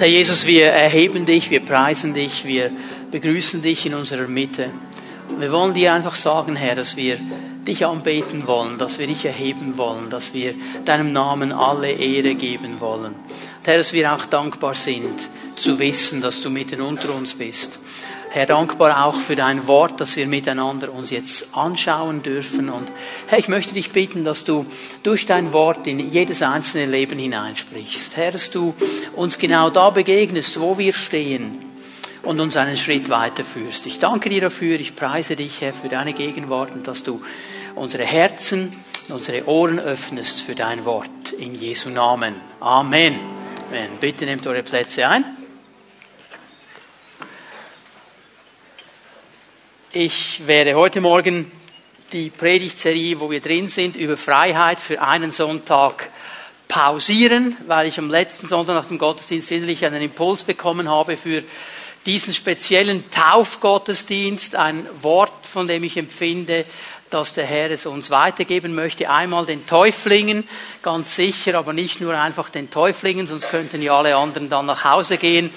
Herr Jesus, wir erheben dich, wir preisen dich, wir begrüßen dich in unserer Mitte. Wir wollen dir einfach sagen, Herr, dass wir dich anbeten wollen, dass wir dich erheben wollen, dass wir deinem Namen alle Ehre geben wollen. Herr, dass wir auch dankbar sind, zu wissen, dass du mitten unter uns bist. Herr, dankbar auch für dein Wort, dass wir miteinander uns jetzt anschauen dürfen. Und Herr, ich möchte dich bitten, dass du durch dein Wort in jedes einzelne Leben hineinsprichst. Herr, dass du uns genau da begegnest, wo wir stehen und uns einen Schritt weiterführst. Ich danke dir dafür, ich preise dich, Herr, für deine Gegenwart und dass du unsere Herzen und unsere Ohren öffnest für dein Wort. In Jesu Namen. Amen. Amen. Bitte nehmt eure Plätze ein. Ich werde heute Morgen die Predigtserie, wo wir drin sind, über Freiheit für einen Sonntag pausieren, weil ich am letzten Sonntag nach dem Gottesdienst innerlich einen Impuls bekommen habe für diesen speziellen Taufgottesdienst, ein Wort, von dem ich empfinde, dass der Herr es uns weitergeben möchte. Einmal den Täuflingen, ganz sicher, aber nicht nur einfach den Täuflingen, sonst könnten ja alle anderen dann nach Hause gehen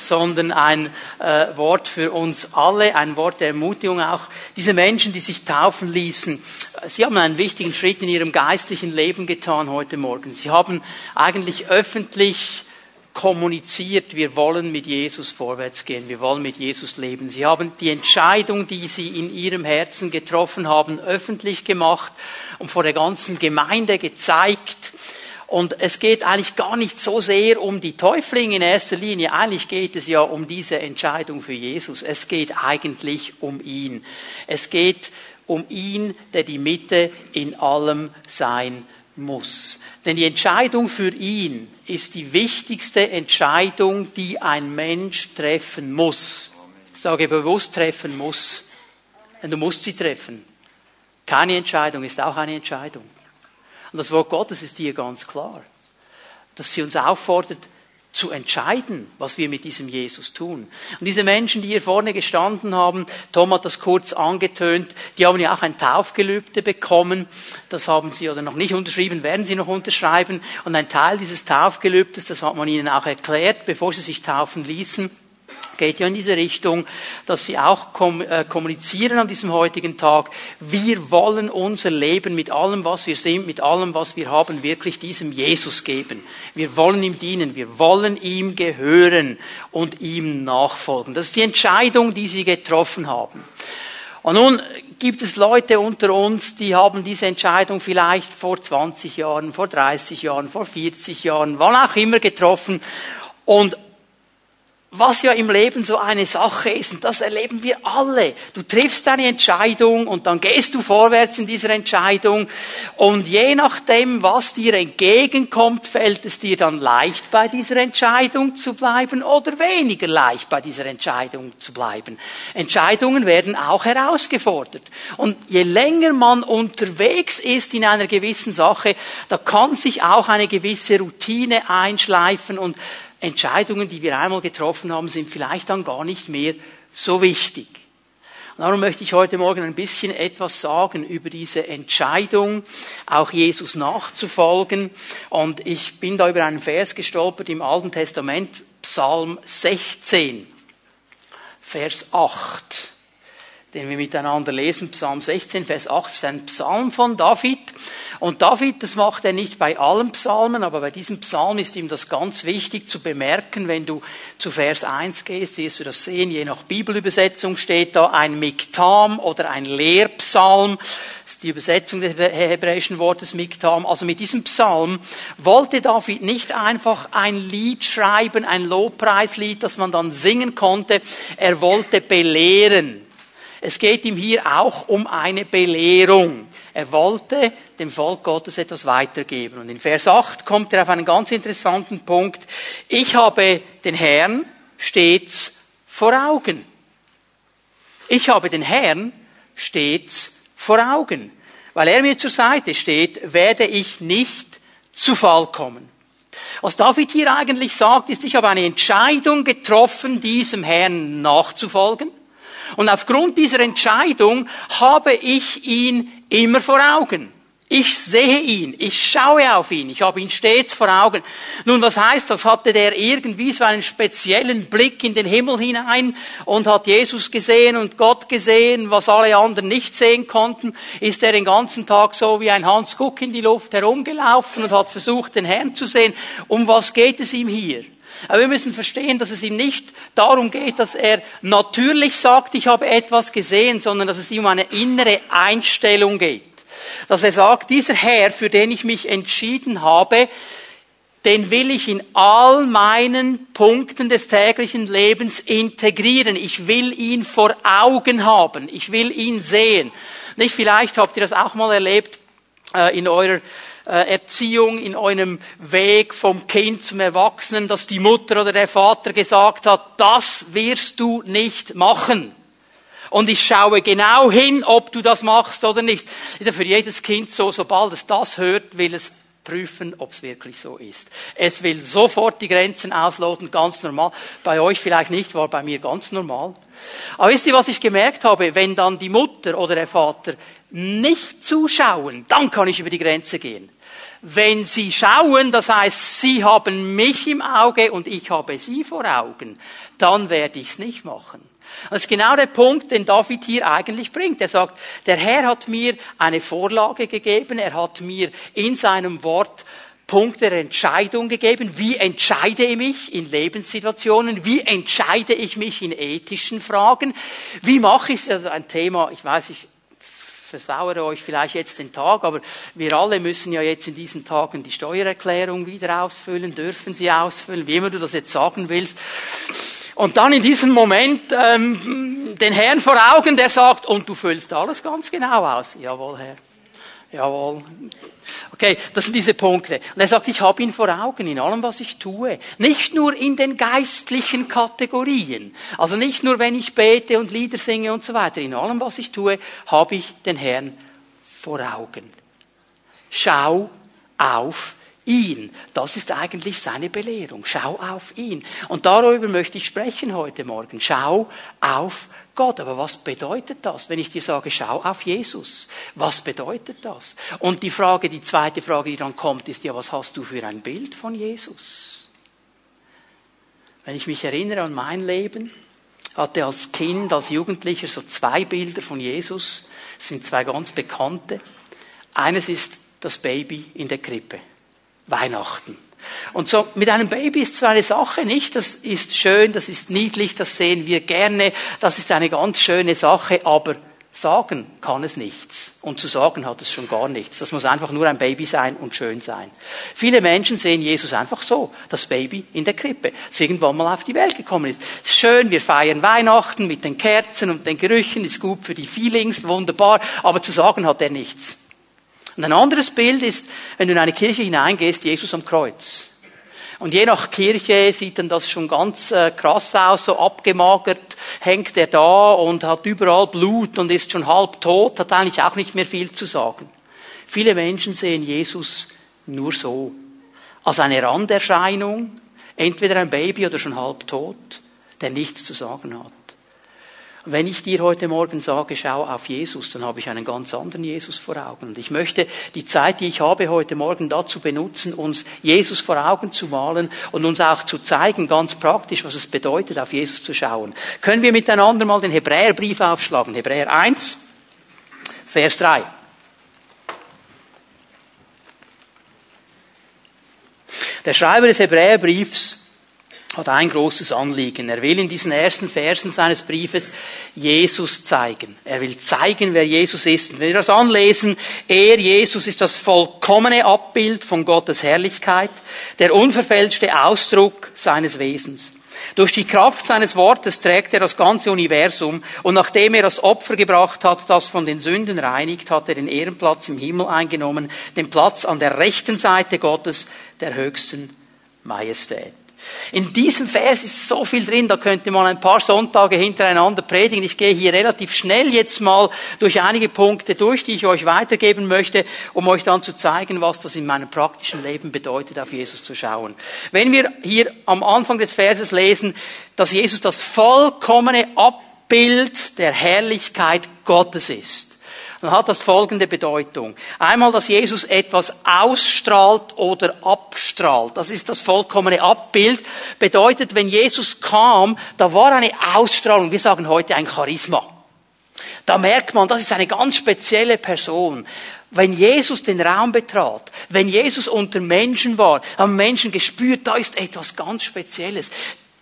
sondern ein äh, Wort für uns alle, ein Wort der Ermutigung auch. Diese Menschen, die sich taufen ließen, sie haben einen wichtigen Schritt in ihrem geistlichen Leben getan heute Morgen. Sie haben eigentlich öffentlich kommuniziert, wir wollen mit Jesus vorwärts gehen, wir wollen mit Jesus leben. Sie haben die Entscheidung, die sie in ihrem Herzen getroffen haben, öffentlich gemacht und vor der ganzen Gemeinde gezeigt, und es geht eigentlich gar nicht so sehr um die Täuflinge in erster Linie. Eigentlich geht es ja um diese Entscheidung für Jesus. Es geht eigentlich um ihn. Es geht um ihn, der die Mitte in allem sein muss. Denn die Entscheidung für ihn ist die wichtigste Entscheidung, die ein Mensch treffen muss. Ich sage bewusst treffen muss. Denn du musst sie treffen. Keine Entscheidung ist auch eine Entscheidung. Und das Wort Gottes ist hier ganz klar, dass sie uns auffordert, zu entscheiden, was wir mit diesem Jesus tun. Und diese Menschen, die hier vorne gestanden haben, Tom hat das kurz angetönt, die haben ja auch ein Taufgelübde bekommen. Das haben sie oder noch nicht unterschrieben, werden sie noch unterschreiben. Und ein Teil dieses Taufgelübdes, das hat man ihnen auch erklärt, bevor sie sich taufen ließen geht ja in diese Richtung, dass sie auch äh, kommunizieren an diesem heutigen Tag. Wir wollen unser Leben mit allem, was wir sind, mit allem, was wir haben, wirklich diesem Jesus geben. Wir wollen ihm dienen, wir wollen ihm gehören und ihm nachfolgen. Das ist die Entscheidung, die sie getroffen haben. Und nun gibt es Leute unter uns, die haben diese Entscheidung vielleicht vor 20 Jahren, vor 30 Jahren, vor 40 Jahren, wann auch immer getroffen. Und was ja im Leben so eine Sache ist, und das erleben wir alle. Du triffst eine Entscheidung und dann gehst du vorwärts in dieser Entscheidung und je nachdem, was dir entgegenkommt, fällt es dir dann leicht bei dieser Entscheidung zu bleiben oder weniger leicht bei dieser Entscheidung zu bleiben. Entscheidungen werden auch herausgefordert. Und je länger man unterwegs ist in einer gewissen Sache, da kann sich auch eine gewisse Routine einschleifen und Entscheidungen, die wir einmal getroffen haben, sind vielleicht dann gar nicht mehr so wichtig. Und darum möchte ich heute Morgen ein bisschen etwas sagen über diese Entscheidung, auch Jesus nachzufolgen. Und ich bin da über einen Vers gestolpert im Alten Testament, Psalm 16, Vers 8 den wir miteinander lesen, Psalm 16, Vers 8, ist ein Psalm von David. Und David, das macht er nicht bei allen Psalmen, aber bei diesem Psalm ist ihm das ganz wichtig zu bemerken. Wenn du zu Vers 1 gehst, wirst du das sehen, je nach Bibelübersetzung steht da ein Miktam oder ein Lehrpsalm. Das ist die Übersetzung des hebräischen Wortes Miktam. Also mit diesem Psalm wollte David nicht einfach ein Lied schreiben, ein Lobpreislied, das man dann singen konnte. Er wollte belehren. Es geht ihm hier auch um eine Belehrung. Er wollte dem Volk Gottes etwas weitergeben. Und in Vers 8 kommt er auf einen ganz interessanten Punkt. Ich habe den Herrn stets vor Augen. Ich habe den Herrn stets vor Augen. Weil er mir zur Seite steht, werde ich nicht zu Fall kommen. Was David hier eigentlich sagt, ist, ich habe eine Entscheidung getroffen, diesem Herrn nachzufolgen. Und aufgrund dieser Entscheidung habe ich ihn immer vor Augen. Ich sehe ihn, ich schaue auf ihn, ich habe ihn stets vor Augen. Nun, was heißt das? Hatte der irgendwie so einen speziellen Blick in den Himmel hinein und hat Jesus gesehen und Gott gesehen, was alle anderen nicht sehen konnten? Ist er den ganzen Tag so wie ein Hans Guck in die Luft herumgelaufen und hat versucht, den Herrn zu sehen? Um was geht es ihm hier? Aber wir müssen verstehen, dass es ihm nicht darum geht, dass er natürlich sagt, ich habe etwas gesehen, sondern dass es ihm um eine innere Einstellung geht dass er sagt, dieser Herr, für den ich mich entschieden habe, den will ich in all meinen Punkten des täglichen Lebens integrieren. Ich will ihn vor Augen haben. Ich will ihn sehen. Nicht vielleicht habt ihr das auch mal erlebt äh, in eurer Erziehung, in eurem Weg vom Kind zum Erwachsenen, dass die Mutter oder der Vater gesagt hat, das wirst du nicht machen und ich schaue genau hin, ob du das machst oder nicht. Ist ja für jedes Kind so, sobald es das hört, will es prüfen, ob es wirklich so ist. Es will sofort die Grenzen ausloten, ganz normal. Bei euch vielleicht nicht, war bei mir ganz normal. Aber wisst ihr, was ich gemerkt habe? Wenn dann die Mutter oder der Vater nicht zuschauen, dann kann ich über die Grenze gehen. Wenn sie schauen, das heißt, sie haben mich im Auge und ich habe sie vor Augen, dann werde ich es nicht machen. Das ist genau der Punkt, den David hier eigentlich bringt. Er sagt, der Herr hat mir eine Vorlage gegeben, er hat mir in seinem Wort Punkte der Entscheidung gegeben. Wie entscheide ich mich in Lebenssituationen? Wie entscheide ich mich in ethischen Fragen? Wie mache ich es? Also ein Thema, ich weiß, ich versauere euch vielleicht jetzt den Tag, aber wir alle müssen ja jetzt in diesen Tagen die Steuererklärung wieder ausfüllen, dürfen sie ausfüllen, wie immer du das jetzt sagen willst. Und dann in diesem Moment ähm, den Herrn vor Augen, der sagt, und du füllst alles ganz genau aus. Jawohl, Herr. Jawohl. Okay, das sind diese Punkte. Und er sagt, ich habe ihn vor Augen in allem, was ich tue. Nicht nur in den geistlichen Kategorien. Also nicht nur, wenn ich bete und Lieder singe und so weiter. In allem, was ich tue, habe ich den Herrn vor Augen. Schau auf ihn. Das ist eigentlich seine Belehrung. Schau auf ihn. Und darüber möchte ich sprechen heute Morgen. Schau auf Gott. Aber was bedeutet das, wenn ich dir sage, schau auf Jesus? Was bedeutet das? Und die Frage, die zweite Frage, die dann kommt, ist ja, was hast du für ein Bild von Jesus? Wenn ich mich erinnere an mein Leben, hatte als Kind, als Jugendlicher so zwei Bilder von Jesus. Das sind zwei ganz bekannte. Eines ist das Baby in der Krippe. Weihnachten. Und so mit einem Baby ist zwar eine Sache, nicht? Das ist schön, das ist niedlich, das sehen wir gerne, das ist eine ganz schöne Sache, aber sagen kann es nichts. Und zu sagen hat es schon gar nichts. Das muss einfach nur ein Baby sein und schön sein. Viele Menschen sehen Jesus einfach so, das Baby in der Krippe, das irgendwann mal auf die Welt gekommen ist. ist schön, wir feiern Weihnachten mit den Kerzen und den Gerüchen, ist gut für die Feelings, wunderbar, aber zu sagen hat er nichts. Und ein anderes Bild ist, wenn du in eine Kirche hineingehst, Jesus am Kreuz. Und je nach Kirche sieht dann das schon ganz äh, krass aus, so abgemagert hängt er da und hat überall Blut und ist schon halb tot, hat eigentlich auch nicht mehr viel zu sagen. Viele Menschen sehen Jesus nur so, als eine Randerscheinung, entweder ein Baby oder schon halb tot, der nichts zu sagen hat. Wenn ich dir heute Morgen sage, schau auf Jesus, dann habe ich einen ganz anderen Jesus vor Augen. Und ich möchte die Zeit, die ich habe heute Morgen dazu benutzen, uns Jesus vor Augen zu malen und uns auch zu zeigen, ganz praktisch, was es bedeutet, auf Jesus zu schauen. Können wir miteinander mal den Hebräerbrief aufschlagen? Hebräer 1, Vers 3. Der Schreiber des Hebräerbriefs hat ein großes Anliegen. Er will in diesen ersten Versen seines Briefes Jesus zeigen. Er will zeigen, wer Jesus ist. Und wenn wir das anlesen, er, Jesus, ist das vollkommene Abbild von Gottes Herrlichkeit, der unverfälschte Ausdruck seines Wesens. Durch die Kraft seines Wortes trägt er das ganze Universum und nachdem er das Opfer gebracht hat, das von den Sünden reinigt, hat er den Ehrenplatz im Himmel eingenommen, den Platz an der rechten Seite Gottes, der höchsten Majestät. In diesem Vers ist so viel drin, da könnte man ein paar Sonntage hintereinander predigen. Ich gehe hier relativ schnell jetzt mal durch einige Punkte durch, die ich euch weitergeben möchte, um euch dann zu zeigen, was das in meinem praktischen Leben bedeutet, auf Jesus zu schauen. Wenn wir hier am Anfang des Verses lesen, dass Jesus das vollkommene Abbild der Herrlichkeit Gottes ist, dann hat das folgende Bedeutung. Einmal, dass Jesus etwas ausstrahlt oder abstrahlt. Das ist das vollkommene Abbild. Bedeutet, wenn Jesus kam, da war eine Ausstrahlung. Wir sagen heute ein Charisma. Da merkt man, das ist eine ganz spezielle Person. Wenn Jesus den Raum betrat, wenn Jesus unter Menschen war, haben Menschen gespürt, da ist etwas ganz Spezielles.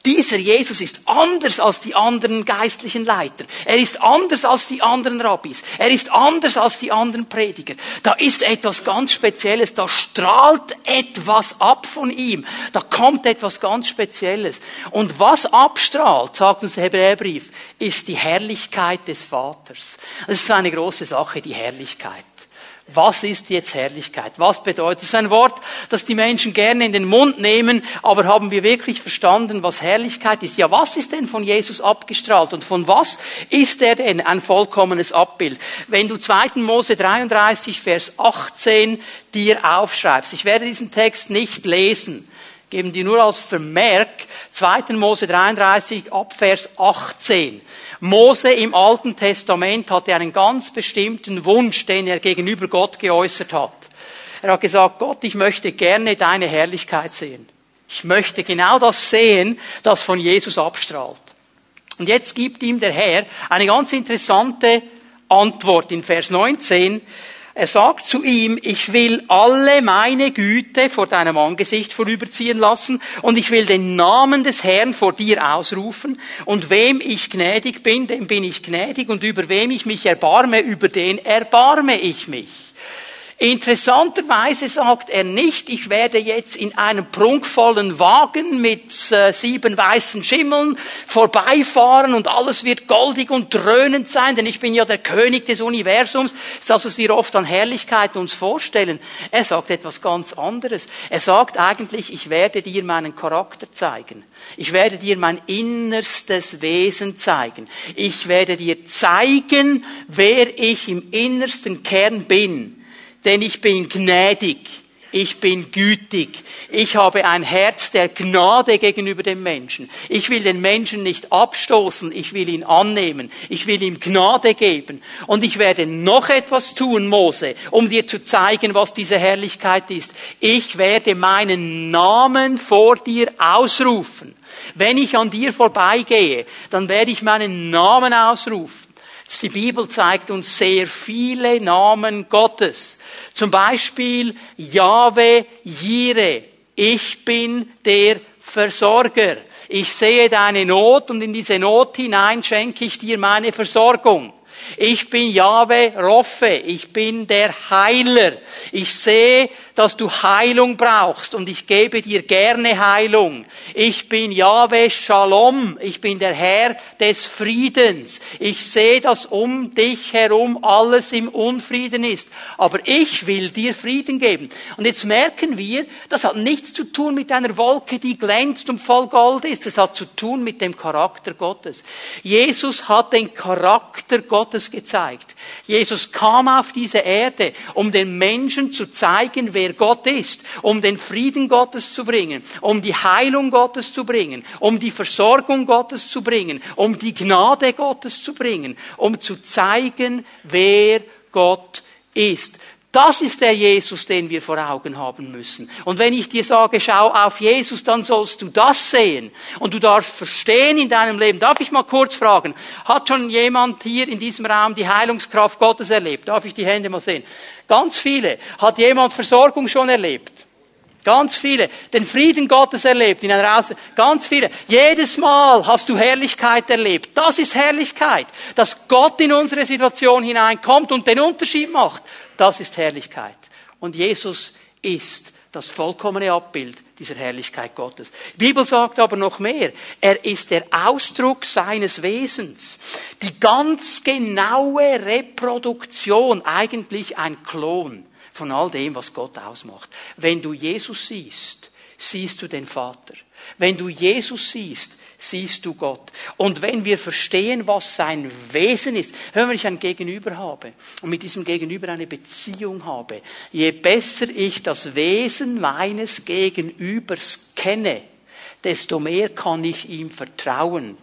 Dieser Jesus ist anders als die anderen geistlichen Leiter. Er ist anders als die anderen Rabbis. Er ist anders als die anderen Prediger. Da ist etwas ganz Spezielles. Da strahlt etwas ab von ihm. Da kommt etwas ganz Spezielles. Und was abstrahlt, sagt uns der Hebräerbrief, ist die Herrlichkeit des Vaters. Das ist eine große Sache, die Herrlichkeit. Was ist jetzt Herrlichkeit? Was bedeutet? Das ist ein Wort, das die Menschen gerne in den Mund nehmen, aber haben wir wirklich verstanden, was Herrlichkeit ist? Ja, was ist denn von Jesus abgestrahlt und von was ist er denn ein vollkommenes Abbild? Wenn du 2. Mose 33, Vers 18 dir aufschreibst, ich werde diesen Text nicht lesen, geben dir nur als Vermerk 2. Mose 33 ab Vers 18. Mose im Alten Testament hatte einen ganz bestimmten Wunsch, den er gegenüber Gott geäußert hat. Er hat gesagt, Gott, ich möchte gerne deine Herrlichkeit sehen. Ich möchte genau das sehen, das von Jesus abstrahlt. Und jetzt gibt ihm der Herr eine ganz interessante Antwort in Vers 19. Er sagt zu ihm, ich will alle meine Güte vor deinem Angesicht vorüberziehen lassen und ich will den Namen des Herrn vor dir ausrufen und wem ich gnädig bin, dem bin ich gnädig und über wem ich mich erbarme, über den erbarme ich mich. Interessanterweise sagt er nicht, ich werde jetzt in einem prunkvollen Wagen mit äh, sieben weißen Schimmeln vorbeifahren und alles wird goldig und dröhnend sein, denn ich bin ja der König des Universums. Das ist das, was wir oft an Herrlichkeit uns vorstellen. Er sagt etwas ganz anderes. Er sagt eigentlich, ich werde dir meinen Charakter zeigen. Ich werde dir mein innerstes Wesen zeigen. Ich werde dir zeigen, wer ich im innersten Kern bin denn ich bin gnädig, ich bin gütig, ich habe ein Herz der Gnade gegenüber dem Menschen. Ich will den Menschen nicht abstoßen, ich will ihn annehmen, ich will ihm Gnade geben. Und ich werde noch etwas tun, Mose, um dir zu zeigen, was diese Herrlichkeit ist. Ich werde meinen Namen vor dir ausrufen. Wenn ich an dir vorbeigehe, dann werde ich meinen Namen ausrufen. Die Bibel zeigt uns sehr viele Namen Gottes. Zum Beispiel Jahwe Jire. Ich bin der Versorger. Ich sehe deine Not und in diese Not hinein schenke ich dir meine Versorgung. Ich bin Jahwe Roffe. Ich bin der Heiler. Ich sehe dass du Heilung brauchst und ich gebe dir gerne Heilung. Ich bin Yahweh Shalom, ich bin der Herr des Friedens. Ich sehe, dass um dich herum alles im Unfrieden ist, aber ich will dir Frieden geben. Und jetzt merken wir, das hat nichts zu tun mit einer Wolke, die glänzt und voll Gold ist. Das hat zu tun mit dem Charakter Gottes. Jesus hat den Charakter Gottes gezeigt. Jesus kam auf diese Erde, um den Menschen zu zeigen, wer wer Gott ist, um den Frieden Gottes zu bringen, um die Heilung Gottes zu bringen, um die Versorgung Gottes zu bringen, um die Gnade Gottes zu bringen, um zu zeigen, wer Gott ist. Das ist der Jesus, den wir vor Augen haben müssen. Und wenn ich dir sage, schau auf Jesus, dann sollst du das sehen. Und du darfst verstehen in deinem Leben. Darf ich mal kurz fragen, hat schon jemand hier in diesem Raum die Heilungskraft Gottes erlebt? Darf ich die Hände mal sehen? Ganz viele. Hat jemand Versorgung schon erlebt? Ganz viele. Den Frieden Gottes erlebt in einer Aus Ganz viele. Jedes Mal hast du Herrlichkeit erlebt. Das ist Herrlichkeit. Dass Gott in unsere Situation hineinkommt und den Unterschied macht. Das ist Herrlichkeit. Und Jesus ist das vollkommene Abbild dieser Herrlichkeit Gottes. Die Bibel sagt aber noch mehr. Er ist der Ausdruck seines Wesens. Die ganz genaue Reproduktion, eigentlich ein Klon von all dem, was Gott ausmacht. Wenn du Jesus siehst, siehst du den Vater. Wenn du Jesus siehst, siehst du Gott. Und wenn wir verstehen, was sein Wesen ist, wenn ich ein Gegenüber habe und mit diesem Gegenüber eine Beziehung habe, je besser ich das Wesen meines Gegenübers kenne, desto mehr kann ich ihm vertrauen,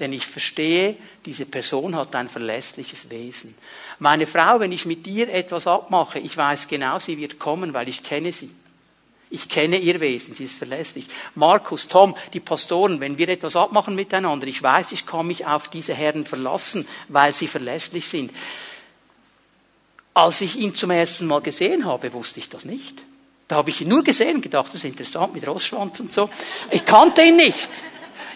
Denn ich verstehe, diese Person hat ein verlässliches Wesen. Meine Frau, wenn ich mit ihr etwas abmache, ich weiß genau, sie wird kommen, weil ich kenne sie. Ich kenne ihr Wesen, sie ist verlässlich. Markus, Tom, die Pastoren, wenn wir etwas abmachen miteinander, ich weiß, ich kann mich auf diese Herren verlassen, weil sie verlässlich sind. Als ich ihn zum ersten Mal gesehen habe, wusste ich das nicht. Da habe ich ihn nur gesehen und gedacht, das ist interessant mit Rossschwanz und so. Ich kannte ihn nicht.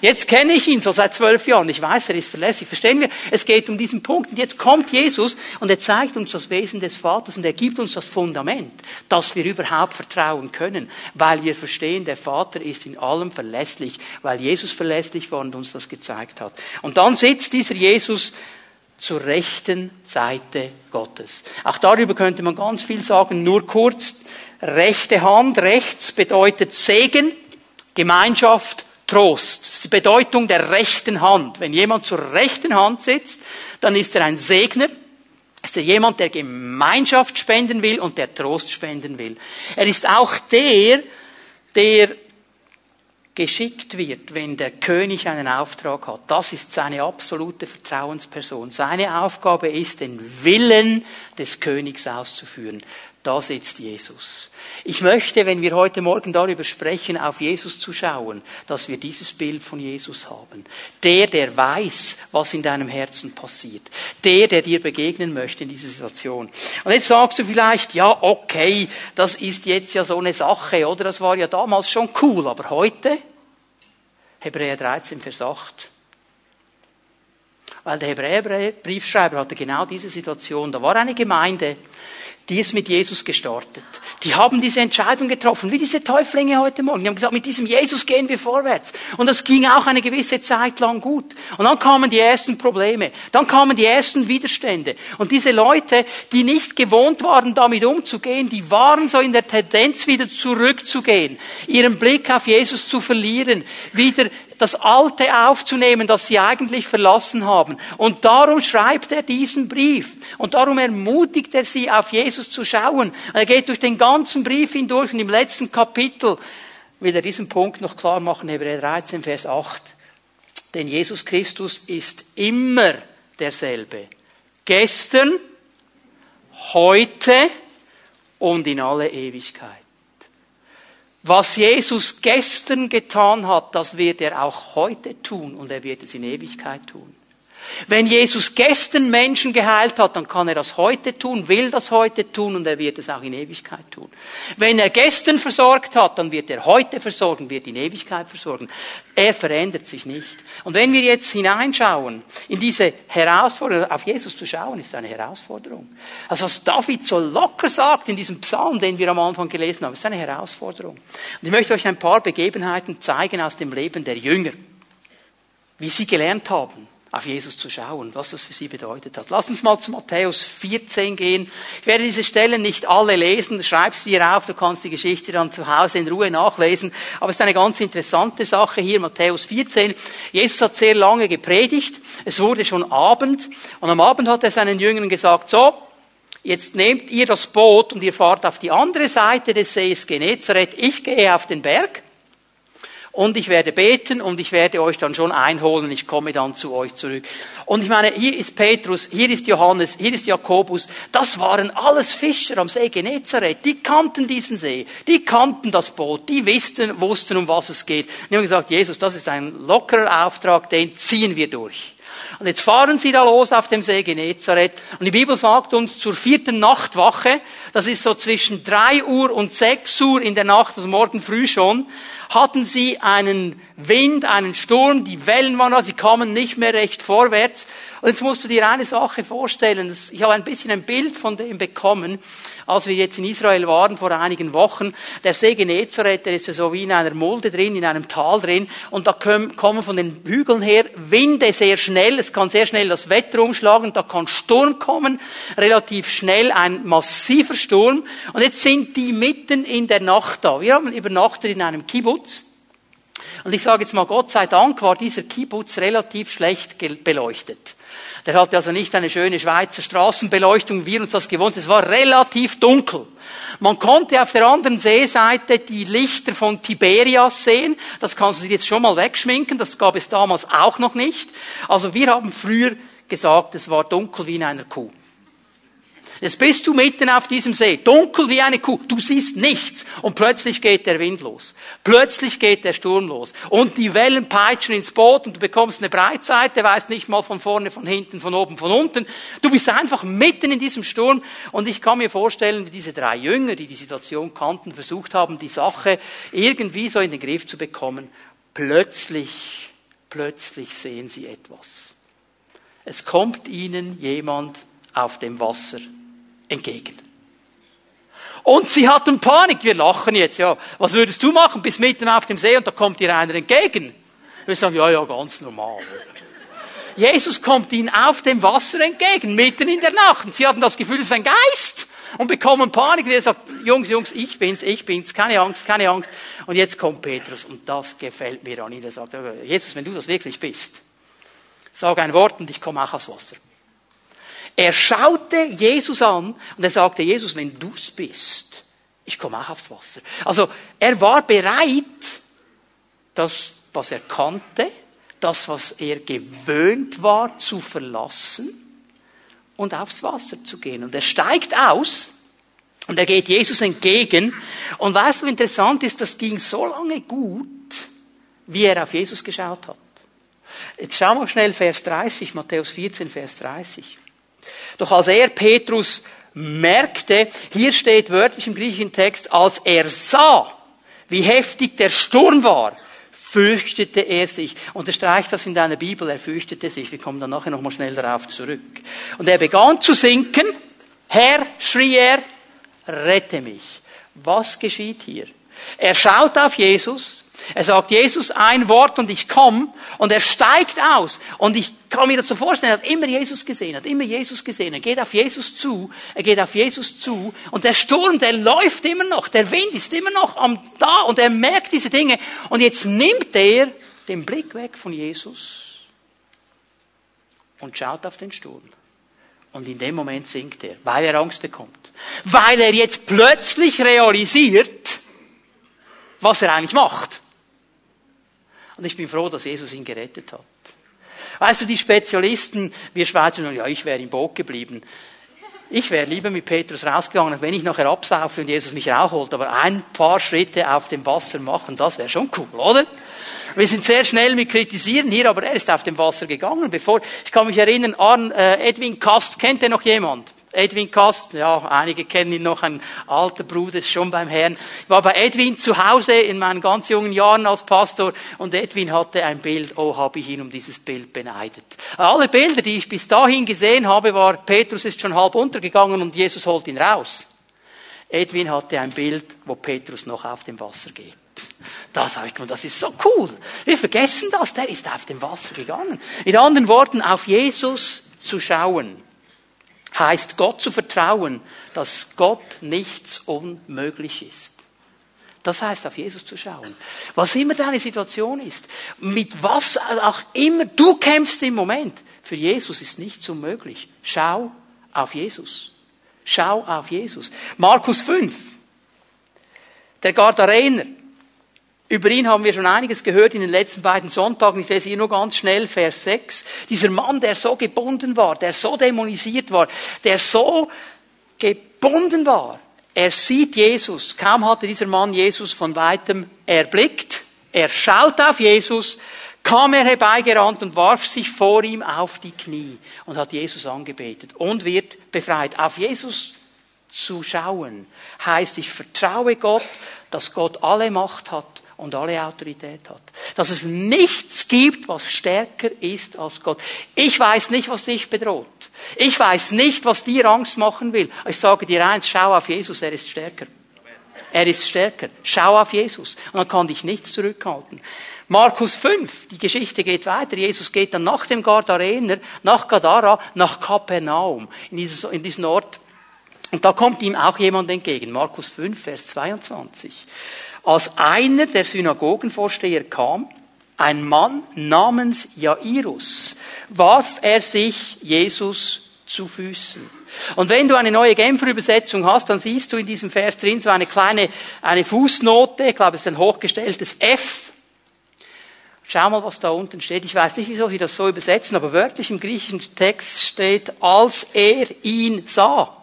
Jetzt kenne ich ihn so seit zwölf Jahren. Ich weiß, er ist verlässlich. Verstehen wir? Es geht um diesen Punkt. Und jetzt kommt Jesus und er zeigt uns das Wesen des Vaters und er gibt uns das Fundament, dass wir überhaupt vertrauen können, weil wir verstehen, der Vater ist in allem verlässlich, weil Jesus verlässlich war und uns das gezeigt hat. Und dann sitzt dieser Jesus zur rechten Seite Gottes. Auch darüber könnte man ganz viel sagen, nur kurz. Rechte Hand, rechts bedeutet Segen, Gemeinschaft, Trost. Das ist die Bedeutung der rechten Hand. Wenn jemand zur rechten Hand sitzt, dann ist er ein Segner. Ist er jemand, der Gemeinschaft spenden will und der Trost spenden will. Er ist auch der, der geschickt wird, wenn der König einen Auftrag hat. Das ist seine absolute Vertrauensperson. Seine Aufgabe ist, den Willen des Königs auszuführen. Da sitzt Jesus. Ich möchte, wenn wir heute Morgen darüber sprechen, auf Jesus zu schauen, dass wir dieses Bild von Jesus haben. Der, der weiß, was in deinem Herzen passiert. Der, der dir begegnen möchte in dieser Situation. Und jetzt sagst du vielleicht, ja, okay, das ist jetzt ja so eine Sache, oder? Das war ja damals schon cool, aber heute? Hebräer 13, Vers 8. Weil der Hebräerbriefschreiber hatte genau diese Situation. Da war eine Gemeinde, die ist mit Jesus gestartet. Die haben diese Entscheidung getroffen, wie diese Täuflinge heute Morgen. Die haben gesagt, mit diesem Jesus gehen wir vorwärts. Und das ging auch eine gewisse Zeit lang gut. Und dann kamen die ersten Probleme. Dann kamen die ersten Widerstände. Und diese Leute, die nicht gewohnt waren, damit umzugehen, die waren so in der Tendenz, wieder zurückzugehen, ihren Blick auf Jesus zu verlieren, wieder das Alte aufzunehmen, das sie eigentlich verlassen haben. Und darum schreibt er diesen Brief. Und darum ermutigt er sie, auf Jesus zu schauen. Er geht durch den ganzen Brief hindurch und im letzten Kapitel will er diesen Punkt noch klar machen, Hebräer 13, Vers 8. Denn Jesus Christus ist immer derselbe. Gestern, heute und in alle Ewigkeit. Was Jesus gestern getan hat, das wird er auch heute tun und er wird es in Ewigkeit tun. Wenn Jesus gestern Menschen geheilt hat, dann kann er das heute tun, will das heute tun und er wird es auch in Ewigkeit tun. Wenn er gestern versorgt hat, dann wird er heute versorgen, wird in Ewigkeit versorgen. Er verändert sich nicht. Und wenn wir jetzt hineinschauen in diese Herausforderung, auf Jesus zu schauen, ist eine Herausforderung. Also was David so locker sagt in diesem Psalm, den wir am Anfang gelesen haben, ist eine Herausforderung. Und ich möchte euch ein paar Begebenheiten zeigen aus dem Leben der Jünger, wie sie gelernt haben auf Jesus zu schauen, was das für sie bedeutet hat. Lass uns mal zu Matthäus 14 gehen. Ich werde diese Stellen nicht alle lesen, schreib sie dir auf, du kannst die Geschichte dann zu Hause in Ruhe nachlesen. Aber es ist eine ganz interessante Sache hier, Matthäus 14. Jesus hat sehr lange gepredigt, es wurde schon Abend und am Abend hat er seinen Jüngern gesagt, so, jetzt nehmt ihr das Boot und ihr fahrt auf die andere Seite des Sees Genezareth, ich gehe auf den Berg und ich werde beten und ich werde euch dann schon einholen, ich komme dann zu euch zurück. Und ich meine, hier ist Petrus, hier ist Johannes, hier ist Jakobus, das waren alles Fischer am See Genezareth, die kannten diesen See, die kannten das Boot, die wussten, wussten um was es geht. Und die haben gesagt, Jesus, das ist ein lockerer Auftrag, den ziehen wir durch. Und jetzt fahren sie da los auf dem See Genezareth. Und die Bibel sagt uns zur vierten Nachtwache, das ist so zwischen drei Uhr und sechs Uhr in der Nacht, also morgen früh schon, hatten sie einen Wind, einen Sturm, die Wellen waren da, sie kamen nicht mehr recht vorwärts. Und jetzt musst du dir eine Sache vorstellen. Ich habe ein bisschen ein Bild von dem bekommen, als wir jetzt in Israel waren vor einigen Wochen. Der See Genezareth, der ist ja so wie in einer Mulde drin, in einem Tal drin. Und da kommen von den Hügeln her Winde sehr schnell. Es kann sehr schnell das Wetter umschlagen. Da kann Sturm kommen. Relativ schnell ein massiver Sturm. Und jetzt sind die mitten in der Nacht da. Wir haben übernachtet in einem Kibbutz. Und ich sage jetzt mal, Gott sei Dank war dieser Kibbutz relativ schlecht beleuchtet. Der hatte also nicht eine schöne Schweizer Straßenbeleuchtung, wie wir uns das gewohnt. Es war relativ dunkel. Man konnte auf der anderen Seeseite die Lichter von Tiberias sehen. Das kannst du dir jetzt schon mal wegschminken. Das gab es damals auch noch nicht. Also wir haben früher gesagt, es war dunkel wie in einer Kuh. Jetzt bist du mitten auf diesem See, dunkel wie eine Kuh, du siehst nichts und plötzlich geht der Wind los. Plötzlich geht der Sturm los und die Wellen peitschen ins Boot und du bekommst eine Breitseite, weißt nicht mal von vorne, von hinten, von oben, von unten. Du bist einfach mitten in diesem Sturm und ich kann mir vorstellen, wie diese drei Jünger, die die Situation kannten, versucht haben, die Sache irgendwie so in den Griff zu bekommen. Plötzlich, plötzlich sehen sie etwas. Es kommt ihnen jemand auf dem Wasser entgegen. Und sie hatten Panik. Wir lachen jetzt, ja. Was würdest du machen? Bis mitten auf dem See und da kommt dir einer entgegen. Wir sagen, ja, ja, ganz normal. Jesus kommt ihnen auf dem Wasser entgegen, mitten in der Nacht. Und sie hatten das Gefühl, es ist ein Geist. Und bekommen Panik. Und er sagt, Jungs, Jungs, ich bin's, ich bin's, keine Angst, keine Angst. Und jetzt kommt Petrus und das gefällt mir an ihn. Er sagt, Jesus, wenn du das wirklich bist, sag ein Wort und ich komme auch aufs Wasser. Er schaute Jesus an und er sagte, Jesus, wenn du's bist, ich komme auch aufs Wasser. Also er war bereit, das, was er kannte, das, was er gewöhnt war, zu verlassen und aufs Wasser zu gehen. Und er steigt aus und er geht Jesus entgegen. Und weißt du, interessant ist, das ging so lange gut, wie er auf Jesus geschaut hat. Jetzt schauen wir schnell Vers 30, Matthäus 14, Vers 30. Doch als er Petrus merkte, hier steht wörtlich im griechischen Text, als er sah, wie heftig der Sturm war, fürchtete er sich. Unterstreicht das in deiner Bibel, er fürchtete sich. Wir kommen dann nachher nochmal schnell darauf zurück. Und er begann zu sinken. Herr, schrie er, rette mich. Was geschieht hier? Er schaut auf Jesus, er sagt Jesus ein Wort und ich komme und er steigt aus. Und ich kann mir das so vorstellen, er hat immer Jesus gesehen, hat immer Jesus gesehen. Er geht auf Jesus zu, er geht auf Jesus zu und der Sturm, der läuft immer noch, der Wind ist immer noch am da und er merkt diese Dinge. Und jetzt nimmt er den Blick weg von Jesus und schaut auf den Sturm. Und in dem Moment sinkt er, weil er Angst bekommt. Weil er jetzt plötzlich realisiert, was er eigentlich macht. Und ich bin froh, dass Jesus ihn gerettet hat. Weißt du, die Spezialisten, wir Schweizer, ja, ich wäre im Boot geblieben. Ich wäre lieber mit Petrus rausgegangen, wenn ich nachher absaufe und Jesus mich rausholt, aber ein paar Schritte auf dem Wasser machen, das wäre schon cool, oder? Wir sind sehr schnell mit Kritisieren hier, aber er ist auf dem Wasser gegangen. Bevor, ich kann mich erinnern, Arn, äh, Edwin Kast, kennt ihr noch jemand? Edwin Kast, ja, einige kennen ihn noch, ein alter Bruder, schon beim Herrn. Ich war bei Edwin zu Hause in meinen ganz jungen Jahren als Pastor und Edwin hatte ein Bild, oh, habe ich ihn um dieses Bild beneidet. Alle Bilder, die ich bis dahin gesehen habe, war, Petrus ist schon halb untergegangen und Jesus holt ihn raus. Edwin hatte ein Bild, wo Petrus noch auf dem Wasser geht. Das habe ich gemeint, das ist so cool. Wir vergessen das, der ist auf dem Wasser gegangen. In anderen Worten, auf Jesus zu schauen heißt Gott zu vertrauen, dass Gott nichts unmöglich ist. Das heißt, auf Jesus zu schauen. Was immer deine Situation ist, mit was auch immer du kämpfst im Moment, für Jesus ist nichts unmöglich. Schau auf Jesus. Schau auf Jesus. Markus 5. Der Gardarener. Über ihn haben wir schon einiges gehört in den letzten beiden Sonntagen. Ich lese hier nur ganz schnell Vers 6. Dieser Mann, der so gebunden war, der so dämonisiert war, der so gebunden war. Er sieht Jesus. Kaum hatte dieser Mann Jesus von weitem erblickt. Er schaut auf Jesus, kam er herbeigerannt und warf sich vor ihm auf die Knie und hat Jesus angebetet und wird befreit. Auf Jesus zu schauen heißt, ich vertraue Gott, dass Gott alle Macht hat und alle Autorität hat. Dass es nichts gibt, was stärker ist als Gott. Ich weiß nicht, was dich bedroht. Ich weiß nicht, was dir Angst machen will. Ich sage dir eins, schau auf Jesus, er ist stärker. Er ist stärker. Schau auf Jesus. Und dann kann dich nichts zurückhalten. Markus 5, die Geschichte geht weiter. Jesus geht dann nach dem Gardarener, nach Gadara, nach Kapernaum, in, in diesen Ort. Und da kommt ihm auch jemand entgegen. Markus 5, Vers 22. Als einer der Synagogenvorsteher kam, ein Mann namens Jairus, warf er sich Jesus zu Füßen. Und wenn du eine neue Genfer Übersetzung hast, dann siehst du in diesem Vers drin so eine kleine, eine Fußnote, ich glaube es ist ein hochgestelltes F. Schau mal, was da unten steht. Ich weiß nicht, wieso sie das so übersetzen, aber wörtlich im griechischen Text steht, als er ihn sah,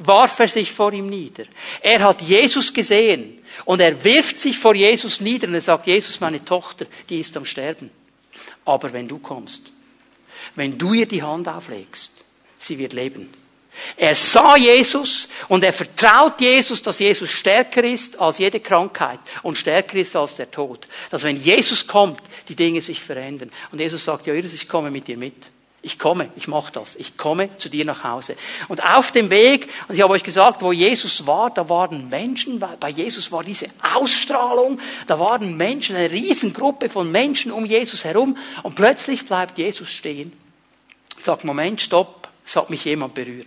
warf er sich vor ihm nieder. Er hat Jesus gesehen und er wirft sich vor Jesus nieder und er sagt, Jesus, meine Tochter, die ist am Sterben. Aber wenn du kommst, wenn du ihr die Hand auflegst, sie wird leben. Er sah Jesus und er vertraut Jesus, dass Jesus stärker ist als jede Krankheit und stärker ist als der Tod. Dass wenn Jesus kommt, die Dinge sich verändern. Und Jesus sagt, ja, ich komme mit dir mit. Ich komme, ich mache das. Ich komme zu dir nach Hause. Und auf dem Weg, und ich habe euch gesagt, wo Jesus war, da waren Menschen, bei Jesus war diese Ausstrahlung, da waren Menschen, eine Riesengruppe von Menschen um Jesus herum, und plötzlich bleibt Jesus stehen. Sagt, Moment, stopp, es hat mich jemand berührt.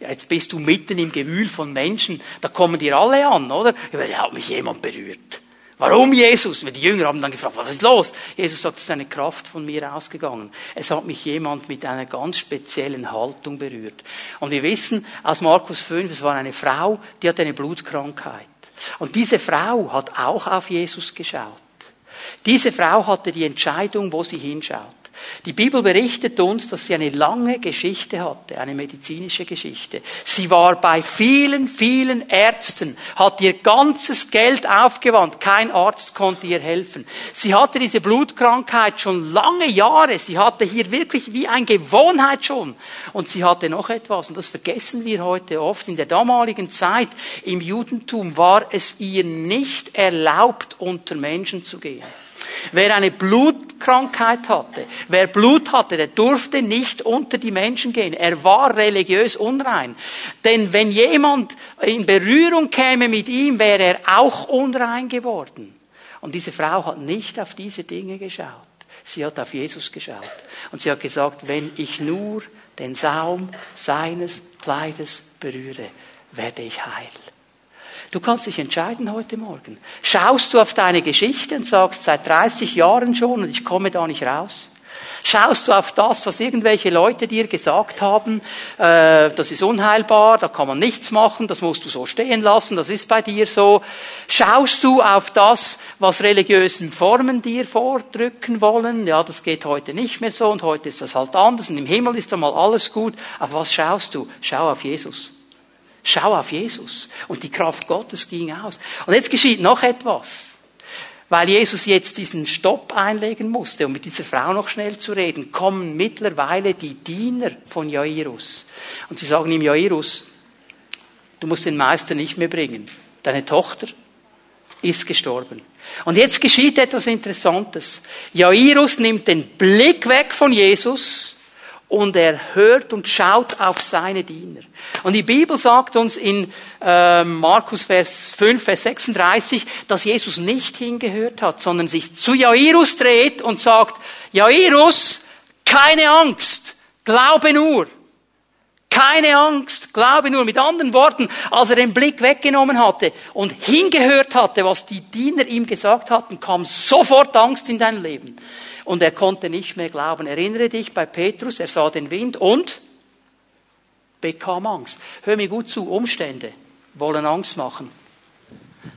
Ja, jetzt bist du mitten im Gewühl von Menschen, da kommen dir alle an, oder? Ja, hat mich jemand berührt. Warum Jesus? Die Jünger haben dann gefragt, was ist los? Jesus sagt, es ist eine Kraft von mir ausgegangen. Es hat mich jemand mit einer ganz speziellen Haltung berührt. Und wir wissen aus Markus 5, es war eine Frau, die hat eine Blutkrankheit. Und diese Frau hat auch auf Jesus geschaut. Diese Frau hatte die Entscheidung, wo sie hinschaut. Die Bibel berichtet uns, dass sie eine lange Geschichte hatte, eine medizinische Geschichte. Sie war bei vielen, vielen Ärzten, hat ihr ganzes Geld aufgewandt, kein Arzt konnte ihr helfen. Sie hatte diese Blutkrankheit schon lange Jahre, sie hatte hier wirklich wie eine Gewohnheit schon. Und sie hatte noch etwas, und das vergessen wir heute oft, in der damaligen Zeit im Judentum war es ihr nicht erlaubt, unter Menschen zu gehen. Wer eine Blutkrankheit hatte, wer Blut hatte, der durfte nicht unter die Menschen gehen. Er war religiös unrein. Denn wenn jemand in Berührung käme mit ihm, wäre er auch unrein geworden. Und diese Frau hat nicht auf diese Dinge geschaut. Sie hat auf Jesus geschaut. Und sie hat gesagt, wenn ich nur den Saum seines Kleides berühre, werde ich heil. Du kannst dich entscheiden heute Morgen. Schaust du auf deine Geschichte und sagst, seit 30 Jahren schon und ich komme da nicht raus? Schaust du auf das, was irgendwelche Leute dir gesagt haben, äh, das ist unheilbar, da kann man nichts machen, das musst du so stehen lassen, das ist bei dir so. Schaust du auf das, was religiösen Formen dir vordrücken wollen, ja, das geht heute nicht mehr so und heute ist das halt anders und im Himmel ist einmal alles gut. Auf was schaust du? Schau auf Jesus. Schau auf Jesus. Und die Kraft Gottes ging aus. Und jetzt geschieht noch etwas. Weil Jesus jetzt diesen Stopp einlegen musste, um mit dieser Frau noch schnell zu reden, kommen mittlerweile die Diener von Jairus. Und sie sagen ihm, Jairus, du musst den Meister nicht mehr bringen. Deine Tochter ist gestorben. Und jetzt geschieht etwas Interessantes. Jairus nimmt den Blick weg von Jesus und er hört und schaut auf seine Diener. Und die Bibel sagt uns in äh, Markus Vers 5, Vers 36, dass Jesus nicht hingehört hat, sondern sich zu Jairus dreht und sagt, Jairus, keine Angst, glaube nur. Keine Angst, glaube nur. Mit anderen Worten, als er den Blick weggenommen hatte und hingehört hatte, was die Diener ihm gesagt hatten, kam sofort Angst in dein Leben und er konnte nicht mehr glauben. Erinnere dich bei Petrus, er sah den Wind und bekam Angst. Hör mir gut zu, Umstände wollen Angst machen.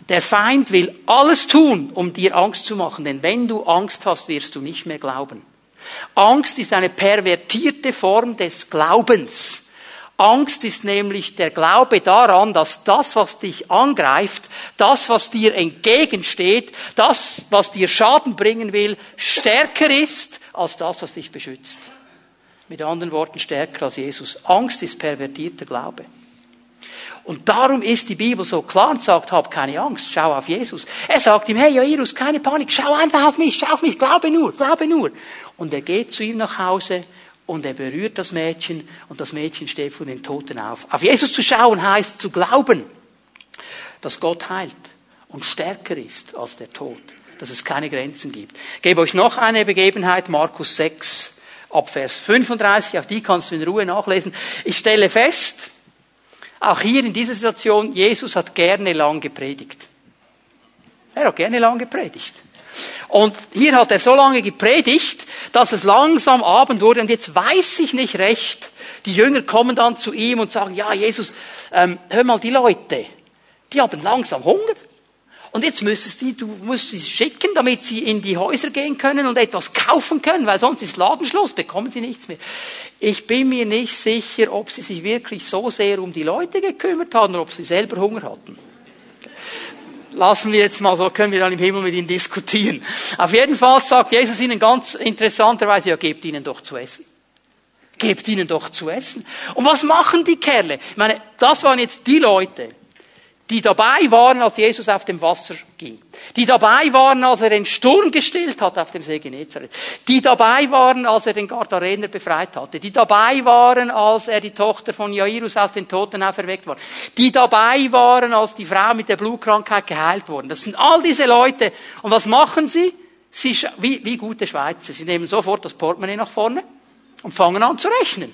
Der Feind will alles tun, um dir Angst zu machen, denn wenn du Angst hast, wirst du nicht mehr glauben. Angst ist eine pervertierte Form des Glaubens. Angst ist nämlich der Glaube daran, dass das, was dich angreift, das, was dir entgegensteht, das, was dir Schaden bringen will, stärker ist als das, was dich beschützt. Mit anderen Worten, stärker als Jesus. Angst ist pervertierter Glaube. Und darum ist die Bibel so klar und sagt, hab keine Angst, schau auf Jesus. Er sagt ihm, hey Jairus, keine Panik, schau einfach auf mich, schau auf mich, glaube nur, glaube nur. Und er geht zu ihm nach Hause und er berührt das Mädchen und das Mädchen steht von den Toten auf. Auf Jesus zu schauen heißt zu glauben, dass Gott heilt und stärker ist als der Tod, dass es keine Grenzen gibt. Ich gebe euch noch eine Begebenheit, Markus 6, ab Vers 35, auch die kannst du in Ruhe nachlesen. Ich stelle fest, auch hier in dieser Situation, Jesus hat gerne lang gepredigt. Er hat gerne lang gepredigt. Und hier hat er so lange gepredigt, dass es langsam Abend wurde und jetzt weiß ich nicht recht. Die Jünger kommen dann zu ihm und sagen, ja Jesus, ähm, hör mal, die Leute, die haben langsam Hunger. Und jetzt müsstest du, du musst sie schicken, damit sie in die Häuser gehen können und etwas kaufen können, weil sonst ist Ladenschluss, bekommen sie nichts mehr. Ich bin mir nicht sicher, ob sie sich wirklich so sehr um die Leute gekümmert haben oder ob sie selber Hunger hatten. Lassen wir jetzt mal so, können wir dann im Himmel mit ihnen diskutieren. Auf jeden Fall sagt Jesus ihnen ganz interessanterweise, ja, gebt ihnen doch zu essen. Gebt ihnen doch zu essen. Und was machen die Kerle? Ich meine, das waren jetzt die Leute, die dabei waren, als Jesus auf dem Wasser ging, die dabei waren, als er den Sturm gestillt hat auf dem See Genezareth, die dabei waren, als er den Gardarener befreit hatte, die dabei waren, als er die Tochter von Jairus aus den Toten auferweckt war, die dabei waren, als die Frau mit der Blutkrankheit geheilt wurde. Das sind all diese Leute. Und was machen sie? Sie, wie, wie gute Schweizer. Sie nehmen sofort das Portemonnaie nach vorne und fangen an zu rechnen.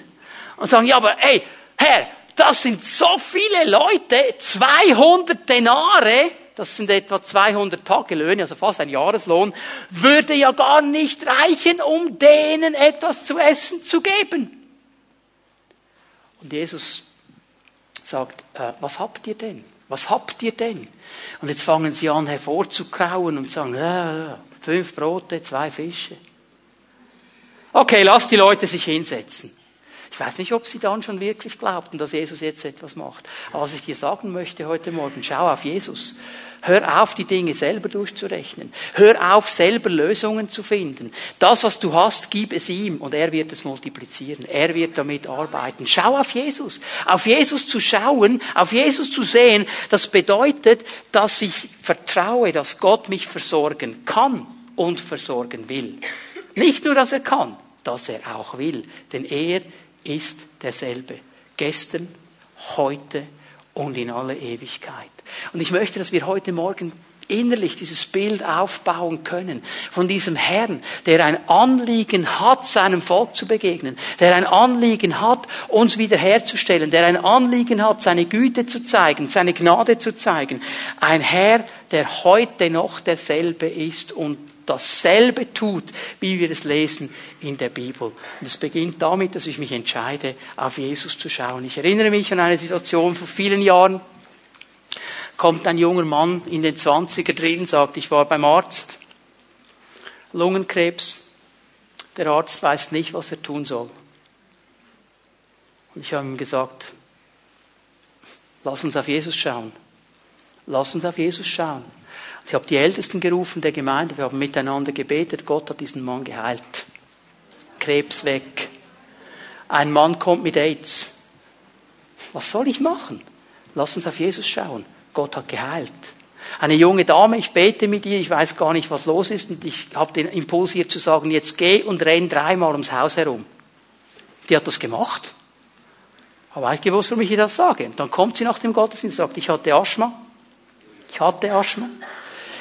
Und sagen, ja, aber, ey, Herr, das sind so viele Leute, 200 Denare, das sind etwa 200 Tagelöhne, also fast ein Jahreslohn, würde ja gar nicht reichen, um denen etwas zu essen zu geben. Und Jesus sagt, äh, was habt ihr denn? Was habt ihr denn? Und jetzt fangen sie an hervorzukrauen und sagen, äh, fünf Brote, zwei Fische. Okay, lass die Leute sich hinsetzen. Ich weiß nicht, ob sie dann schon wirklich glaubten, dass Jesus jetzt etwas macht. Aber was ich dir sagen möchte heute Morgen, schau auf Jesus. Hör auf, die Dinge selber durchzurechnen. Hör auf, selber Lösungen zu finden. Das, was du hast, gib es ihm und er wird es multiplizieren. Er wird damit arbeiten. Schau auf Jesus. Auf Jesus zu schauen, auf Jesus zu sehen, das bedeutet, dass ich vertraue, dass Gott mich versorgen kann und versorgen will. Nicht nur, dass er kann, dass er auch will. Denn er ist derselbe. Gestern, heute und in alle Ewigkeit. Und ich möchte, dass wir heute Morgen innerlich dieses Bild aufbauen können von diesem Herrn, der ein Anliegen hat, seinem Volk zu begegnen, der ein Anliegen hat, uns wiederherzustellen, der ein Anliegen hat, seine Güte zu zeigen, seine Gnade zu zeigen. Ein Herr, der heute noch derselbe ist und dasselbe tut, wie wir es lesen in der Bibel. Und es beginnt damit, dass ich mich entscheide, auf Jesus zu schauen. Ich erinnere mich an eine Situation vor vielen Jahren. Kommt ein junger Mann in den 20er drin, sagt, ich war beim Arzt, Lungenkrebs. Der Arzt weiß nicht, was er tun soll. Und ich habe ihm gesagt, lass uns auf Jesus schauen. Lass uns auf Jesus schauen. Ich habe die Ältesten gerufen der Gemeinde, wir haben miteinander gebetet, Gott hat diesen Mann geheilt. Krebs weg. Ein Mann kommt mit AIDS. Was soll ich machen? Lass uns auf Jesus schauen. Gott hat geheilt. Eine junge Dame, ich bete mit ihr, ich weiß gar nicht, was los ist, und ich habe den Impuls ihr zu sagen, jetzt geh und renn dreimal ums Haus herum. Die hat das gemacht. Aber ich gewusst, warum ich ihr das sage. Und dann kommt sie nach dem Gottesdienst und sagt, ich hatte Asthma. Ich hatte Asthma.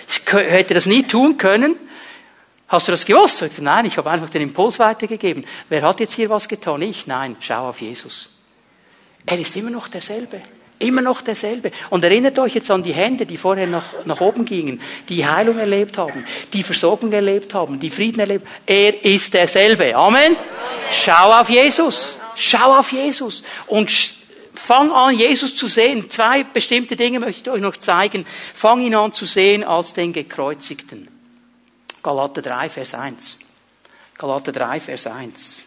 Ich hätte das nie tun können. Hast du das gewusst? Ich nein, ich habe einfach den Impuls weitergegeben. Wer hat jetzt hier was getan? Ich? Nein, schau auf Jesus. Er ist immer noch derselbe. Immer noch derselbe. Und erinnert euch jetzt an die Hände, die vorher nach, nach oben gingen, die Heilung erlebt haben, die Versorgung erlebt haben, die Frieden erlebt. Er ist derselbe. Amen. Schau auf Jesus. Schau auf Jesus. Und Fang an, Jesus zu sehen. Zwei bestimmte Dinge möchte ich euch noch zeigen. Fang ihn an zu sehen als den Gekreuzigten. Galater 3, Vers 1. Galater 3, Vers 1.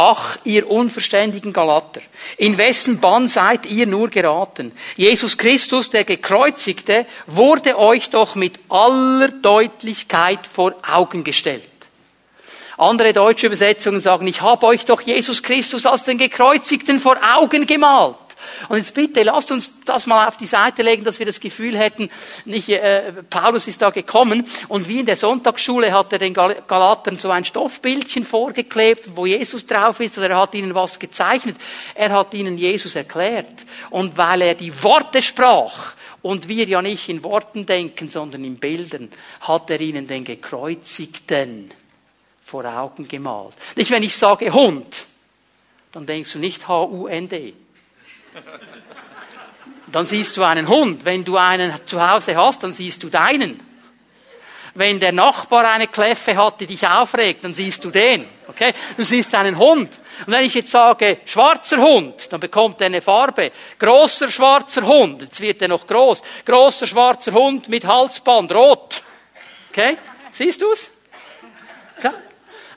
Ach, ihr unverständigen Galater, in wessen Bann seid ihr nur geraten? Jesus Christus, der Gekreuzigte, wurde euch doch mit aller Deutlichkeit vor Augen gestellt. Andere deutsche Übersetzungen sagen, ich habe euch doch Jesus Christus als den Gekreuzigten vor Augen gemalt. Und jetzt bitte, lasst uns das mal auf die Seite legen, dass wir das Gefühl hätten, nicht, äh, Paulus ist da gekommen und wie in der Sonntagsschule hat er den Galatern so ein Stoffbildchen vorgeklebt, wo Jesus drauf ist, oder er hat ihnen was gezeichnet. Er hat ihnen Jesus erklärt. Und weil er die Worte sprach, und wir ja nicht in Worten denken, sondern in Bildern, hat er ihnen den Gekreuzigten vor Augen gemalt. Nicht, wenn ich sage Hund, dann denkst du nicht H-U-N-D. Dann siehst du einen Hund. Wenn du einen zu Hause hast, dann siehst du deinen. Wenn der Nachbar eine Kläffe hat, die dich aufregt, dann siehst du den. Okay? Du siehst einen Hund. Und wenn ich jetzt sage, schwarzer Hund, dann bekommt er eine Farbe. Großer schwarzer Hund, jetzt wird er noch groß. Großer schwarzer Hund mit Halsband, rot. Okay? Siehst du's? Ja.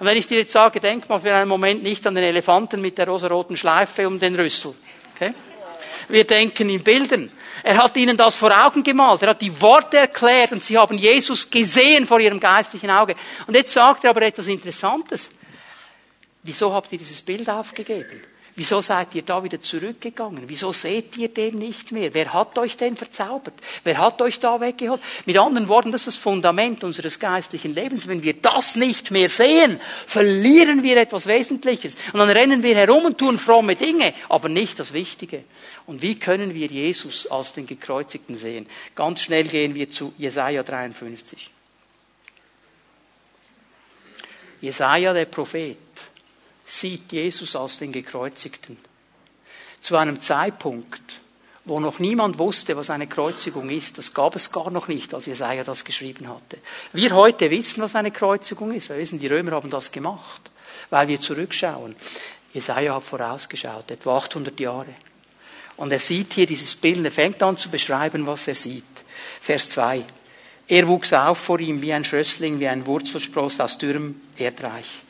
Und wenn ich dir jetzt sage, denk mal für einen Moment nicht an den Elefanten mit der rosaroten Schleife um den Rüssel. Okay? Wir denken in Bildern. Er hat ihnen das vor Augen gemalt. Er hat die Worte erklärt und sie haben Jesus gesehen vor ihrem geistlichen Auge. Und jetzt sagt er aber etwas Interessantes. Wieso habt ihr dieses Bild aufgegeben? Wieso seid ihr da wieder zurückgegangen? Wieso seht ihr den nicht mehr? Wer hat euch denn verzaubert? Wer hat euch da weggeholt? Mit anderen Worten, das ist das Fundament unseres geistlichen Lebens. Wenn wir das nicht mehr sehen, verlieren wir etwas Wesentliches. Und dann rennen wir herum und tun fromme Dinge, aber nicht das Wichtige. Und wie können wir Jesus als den Gekreuzigten sehen? Ganz schnell gehen wir zu Jesaja 53. Jesaja, der Prophet, sieht Jesus als den Gekreuzigten. Zu einem Zeitpunkt, wo noch niemand wusste, was eine Kreuzigung ist. Das gab es gar noch nicht, als Jesaja das geschrieben hatte. Wir heute wissen, was eine Kreuzigung ist. Wir wissen, die Römer haben das gemacht, weil wir zurückschauen. Jesaja hat vorausgeschaut, etwa 800 Jahre. Und er sieht hier dieses Bild, er fängt an zu beschreiben, was er sieht. Vers 2. Er wuchs auf vor ihm wie ein Schrössling, wie ein Wurzelspross aus dürrem Erdreich.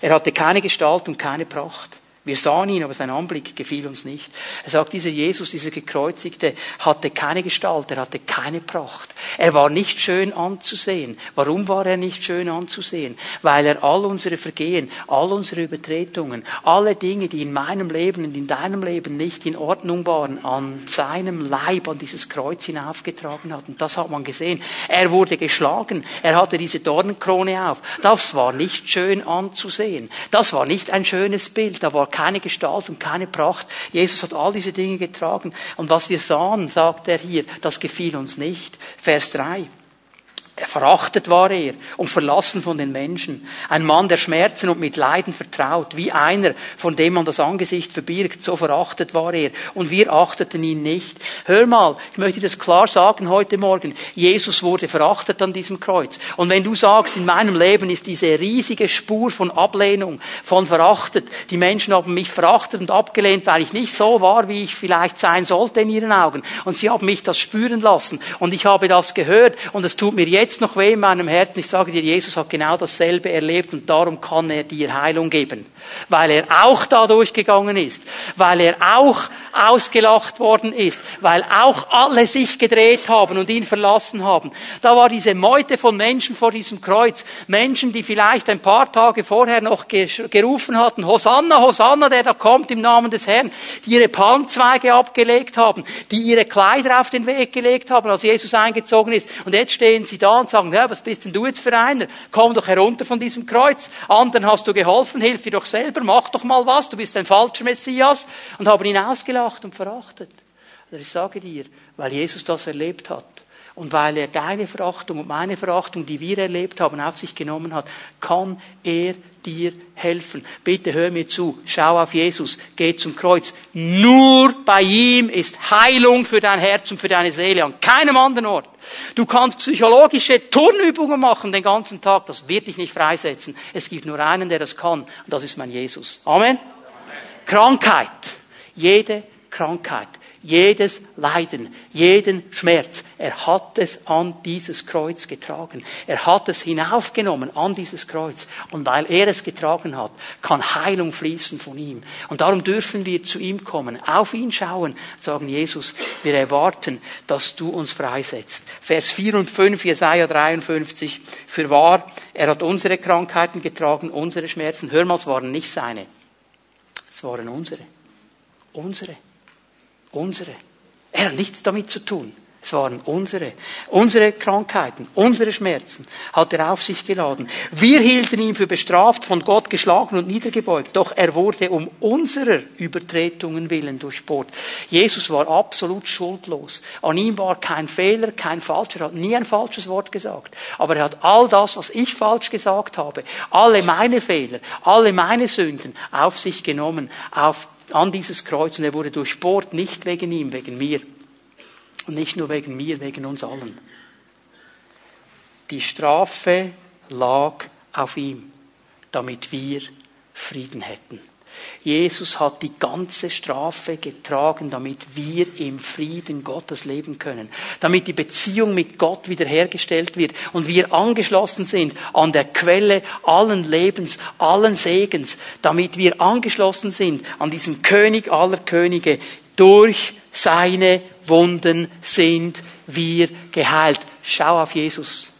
Er hatte keine Gestalt und keine Pracht. Wir sahen ihn, aber sein Anblick gefiel uns nicht. Er sagt, dieser Jesus, dieser Gekreuzigte, hatte keine Gestalt, er hatte keine Pracht. Er war nicht schön anzusehen. Warum war er nicht schön anzusehen? Weil er all unsere Vergehen, all unsere Übertretungen, alle Dinge, die in meinem Leben und in deinem Leben nicht in Ordnung waren, an seinem Leib, an dieses Kreuz hinaufgetragen hat. Und das hat man gesehen. Er wurde geschlagen. Er hatte diese Dornenkrone auf. Das war nicht schön anzusehen. Das war nicht ein schönes Bild. Da war keine Gestalt und keine Pracht. Jesus hat all diese Dinge getragen. Und was wir sahen, sagt er hier, das gefiel uns nicht. Vers 3. Verachtet war er und verlassen von den Menschen. Ein Mann, der Schmerzen und mit Leiden vertraut, wie einer, von dem man das Angesicht verbirgt, so verachtet war er. Und wir achteten ihn nicht. Hör mal, ich möchte das klar sagen heute Morgen. Jesus wurde verachtet an diesem Kreuz. Und wenn du sagst, in meinem Leben ist diese riesige Spur von Ablehnung, von verachtet, die Menschen haben mich verachtet und abgelehnt, weil ich nicht so war, wie ich vielleicht sein sollte in ihren Augen. Und sie haben mich das spüren lassen. Und ich habe das gehört. Und es tut mir jetzt jetzt noch weh in meinem Herzen. Ich sage dir, Jesus hat genau dasselbe erlebt und darum kann er dir Heilung geben. Weil er auch da durchgegangen ist. Weil er auch ausgelacht worden ist. Weil auch alle sich gedreht haben und ihn verlassen haben. Da war diese Meute von Menschen vor diesem Kreuz. Menschen, die vielleicht ein paar Tage vorher noch gerufen hatten, Hosanna, Hosanna, der da kommt im Namen des Herrn. Die ihre Palmzweige abgelegt haben. Die ihre Kleider auf den Weg gelegt haben, als Jesus eingezogen ist. Und jetzt stehen sie da und sagen, ja, was bist denn du jetzt für einer? Komm doch herunter von diesem Kreuz. Anderen hast du geholfen, hilf dir doch selber, mach doch mal was, du bist ein falscher Messias. Und haben ihn ausgelacht und verachtet. Und ich sage dir, weil Jesus das erlebt hat, und weil er deine Verachtung und meine Verachtung, die wir erlebt haben, auf sich genommen hat, kann er dir helfen. Bitte hör mir zu, schau auf Jesus, geh zum Kreuz. Nur bei ihm ist Heilung für dein Herz und für deine Seele, an keinem anderen Ort. Du kannst psychologische Turnübungen machen den ganzen Tag, das wird dich nicht freisetzen. Es gibt nur einen, der das kann, und das ist mein Jesus. Amen. Amen. Krankheit. Jede Krankheit jedes Leiden, jeden Schmerz. Er hat es an dieses Kreuz getragen. Er hat es hinaufgenommen an dieses Kreuz. Und weil er es getragen hat, kann Heilung fließen von ihm. Und darum dürfen wir zu ihm kommen, auf ihn schauen, sagen, Jesus, wir erwarten, dass du uns freisetzt. Vers 4 und 5, Jesaja 53. Für wahr, er hat unsere Krankheiten getragen, unsere Schmerzen. Hör mal, es waren nicht seine. Es waren unsere. Unsere. Unsere. Er hat nichts damit zu tun. Es waren unsere. Unsere Krankheiten, unsere Schmerzen hat er auf sich geladen. Wir hielten ihn für bestraft, von Gott geschlagen und niedergebeugt. Doch er wurde um unserer Übertretungen willen durchbohrt. Jesus war absolut schuldlos. An ihm war kein Fehler, kein Falscher. Er hat nie ein falsches Wort gesagt. Aber er hat all das, was ich falsch gesagt habe, alle meine Fehler, alle meine Sünden auf sich genommen, auf an dieses Kreuz und er wurde durchbohrt, nicht wegen ihm, wegen mir. Und nicht nur wegen mir, wegen uns allen. Die Strafe lag auf ihm, damit wir Frieden hätten. Jesus hat die ganze Strafe getragen, damit wir im Frieden Gottes leben können, damit die Beziehung mit Gott wiederhergestellt wird und wir angeschlossen sind an der Quelle allen Lebens, allen Segens, damit wir angeschlossen sind an diesem König aller Könige. Durch seine Wunden sind wir geheilt. Schau auf Jesus.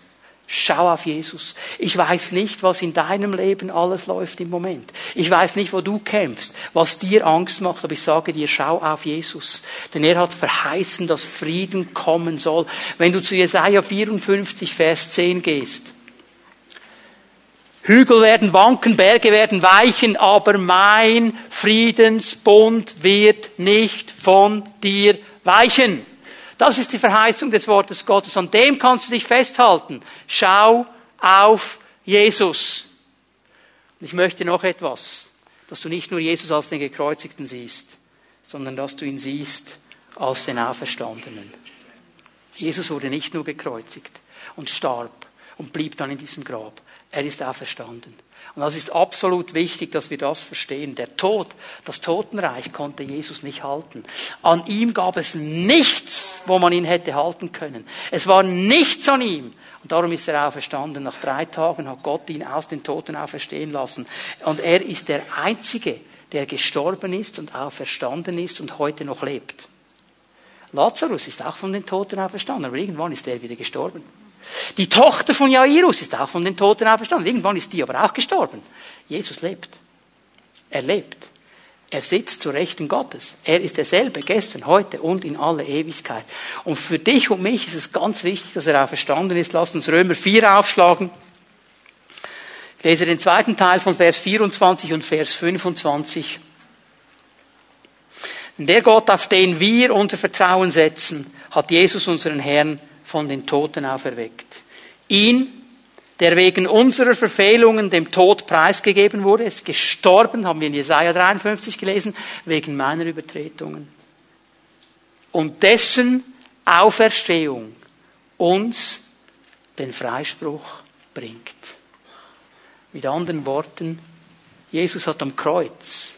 Schau auf Jesus. Ich weiß nicht, was in deinem Leben alles läuft im Moment. Ich weiß nicht, wo du kämpfst, was dir Angst macht, aber ich sage dir, schau auf Jesus. Denn er hat verheißen, dass Frieden kommen soll. Wenn du zu Jesaja 54, Vers 10 gehst. Hügel werden wanken, Berge werden weichen, aber mein Friedensbund wird nicht von dir weichen. Das ist die Verheißung des Wortes Gottes. An dem kannst du dich festhalten. Schau auf Jesus. Und ich möchte noch etwas, dass du nicht nur Jesus als den Gekreuzigten siehst, sondern dass du ihn siehst als den Auferstandenen. Jesus wurde nicht nur gekreuzigt und starb und blieb dann in diesem Grab. Er ist auferstanden. Und das ist absolut wichtig, dass wir das verstehen. Der Tod, das Totenreich konnte Jesus nicht halten. An ihm gab es nichts, wo man ihn hätte halten können. Es war nichts an ihm. Und darum ist er auferstanden. Nach drei Tagen hat Gott ihn aus den Toten auferstehen lassen. Und er ist der Einzige, der gestorben ist und auferstanden ist und heute noch lebt. Lazarus ist auch von den Toten auferstanden, aber irgendwann ist er wieder gestorben. Die Tochter von Jairus ist auch von den Toten auferstanden. Irgendwann ist die aber auch gestorben. Jesus lebt. Er lebt. Er sitzt zu Rechten Gottes. Er ist derselbe gestern, heute und in aller Ewigkeit. Und für dich und mich ist es ganz wichtig, dass er auferstanden ist. Lass uns Römer 4 aufschlagen. Ich lese den zweiten Teil von Vers 24 und Vers 25. Der Gott, auf den wir unser Vertrauen setzen, hat Jesus unseren Herrn von den Toten auferweckt. Ihn, der wegen unserer Verfehlungen dem Tod preisgegeben wurde, ist gestorben, haben wir in Jesaja 53 gelesen, wegen meiner Übertretungen. Und dessen Auferstehung uns den Freispruch bringt. Mit anderen Worten, Jesus hat am Kreuz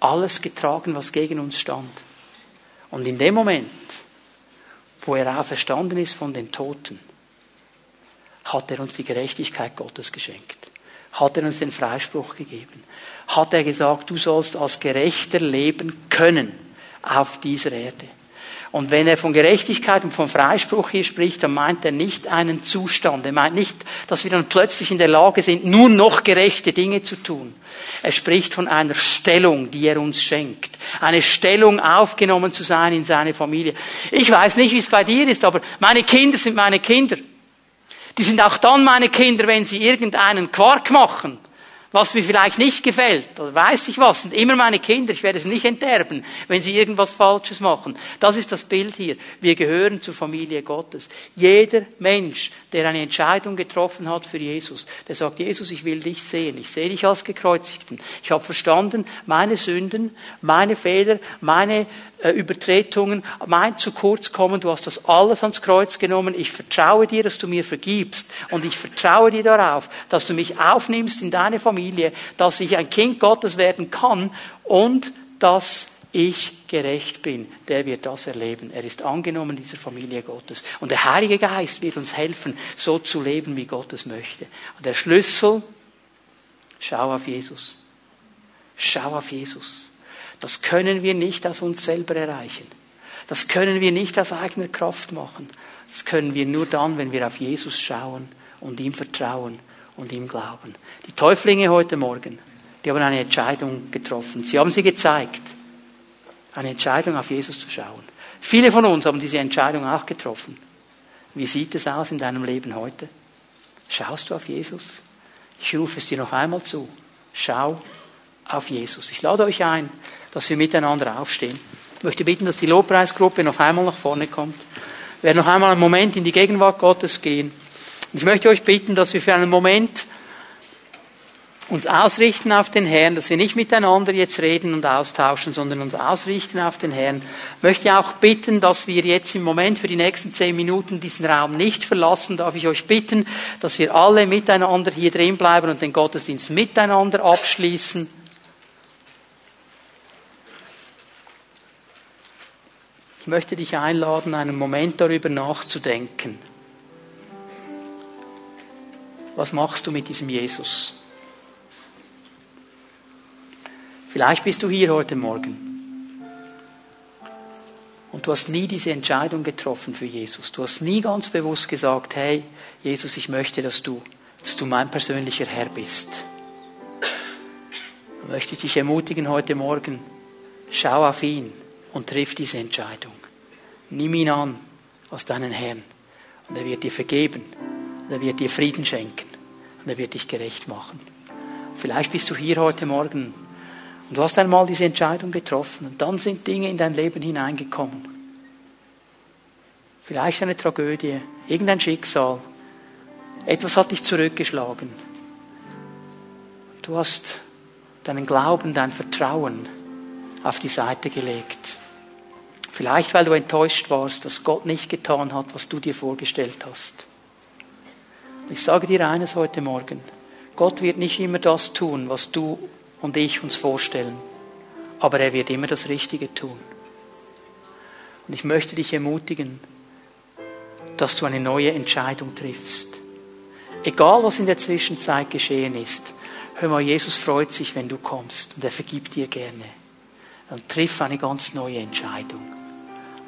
alles getragen, was gegen uns stand. Und in dem Moment, wo er auferstanden ist von den Toten, hat er uns die Gerechtigkeit Gottes geschenkt. Hat er uns den Freispruch gegeben. Hat er gesagt, du sollst als Gerechter leben können auf dieser Erde. Und wenn er von Gerechtigkeit und von Freispruch hier spricht, dann meint er nicht einen Zustand. Er meint nicht, dass wir dann plötzlich in der Lage sind, nur noch gerechte Dinge zu tun. Er spricht von einer Stellung, die er uns schenkt. Eine Stellung, aufgenommen zu sein in seine Familie. Ich weiß nicht, wie es bei dir ist, aber meine Kinder sind meine Kinder. Die sind auch dann meine Kinder, wenn sie irgendeinen Quark machen was mir vielleicht nicht gefällt, oder weiß ich was, sind immer meine Kinder, ich werde es nicht enterben, wenn sie irgendwas Falsches machen. Das ist das Bild hier. Wir gehören zur Familie Gottes. Jeder Mensch, der eine Entscheidung getroffen hat für Jesus, der sagt, Jesus, ich will dich sehen, ich sehe dich als Gekreuzigten. Ich habe verstanden, meine Sünden, meine Fehler, meine Übertretungen, mein zu kurz kommen, du hast das alles ans Kreuz genommen, ich vertraue dir, dass du mir vergibst und ich vertraue dir darauf, dass du mich aufnimmst in deine Familie, dass ich ein Kind Gottes werden kann und dass ich gerecht bin, der wird das erleben. Er ist angenommen in dieser Familie Gottes. Und der Heilige Geist wird uns helfen, so zu leben, wie Gott es möchte. Und der Schlüssel, schau auf Jesus. Schau auf Jesus. Das können wir nicht aus uns selber erreichen. Das können wir nicht aus eigener Kraft machen. Das können wir nur dann, wenn wir auf Jesus schauen und ihm vertrauen und ihm glauben. Die Täuflinge heute Morgen, die haben eine Entscheidung getroffen. Sie haben sie gezeigt. Eine Entscheidung auf Jesus zu schauen. Viele von uns haben diese Entscheidung auch getroffen. Wie sieht es aus in deinem Leben heute? Schaust du auf Jesus? Ich rufe es dir noch einmal zu. Schau auf Jesus. Ich lade euch ein, dass wir miteinander aufstehen. Ich möchte bitten, dass die Lobpreisgruppe noch einmal nach vorne kommt. Wir werden noch einmal einen Moment in die Gegenwart Gottes gehen. Ich möchte euch bitten, dass wir für einen Moment uns ausrichten auf den Herrn, dass wir nicht miteinander jetzt reden und austauschen, sondern uns ausrichten auf den Herrn. Ich möchte auch bitten, dass wir jetzt im Moment für die nächsten zehn Minuten diesen Raum nicht verlassen. Darf ich euch bitten, dass wir alle miteinander hier drin bleiben und den Gottesdienst miteinander abschließen. Möchte dich einladen, einen Moment darüber nachzudenken. Was machst du mit diesem Jesus? Vielleicht bist du hier heute Morgen und du hast nie diese Entscheidung getroffen für Jesus. Du hast nie ganz bewusst gesagt, hey, Jesus, ich möchte, dass du, dass du mein persönlicher Herr bist. Dann möchte ich dich ermutigen heute Morgen, schau auf ihn und triff diese Entscheidung. Nimm ihn an als deinen Herrn und er wird dir vergeben und er wird dir Frieden schenken und er wird dich gerecht machen. Vielleicht bist du hier heute Morgen und du hast einmal diese Entscheidung getroffen und dann sind Dinge in dein Leben hineingekommen. Vielleicht eine Tragödie, irgendein Schicksal. Etwas hat dich zurückgeschlagen. Du hast deinen Glauben, dein Vertrauen auf die Seite gelegt. Vielleicht weil du enttäuscht warst, dass Gott nicht getan hat, was du dir vorgestellt hast. Ich sage dir eines heute Morgen. Gott wird nicht immer das tun, was du und ich uns vorstellen. Aber er wird immer das Richtige tun. Und ich möchte dich ermutigen, dass du eine neue Entscheidung triffst. Egal, was in der Zwischenzeit geschehen ist, hör mal, Jesus freut sich, wenn du kommst und er vergibt dir gerne. Dann triff eine ganz neue Entscheidung.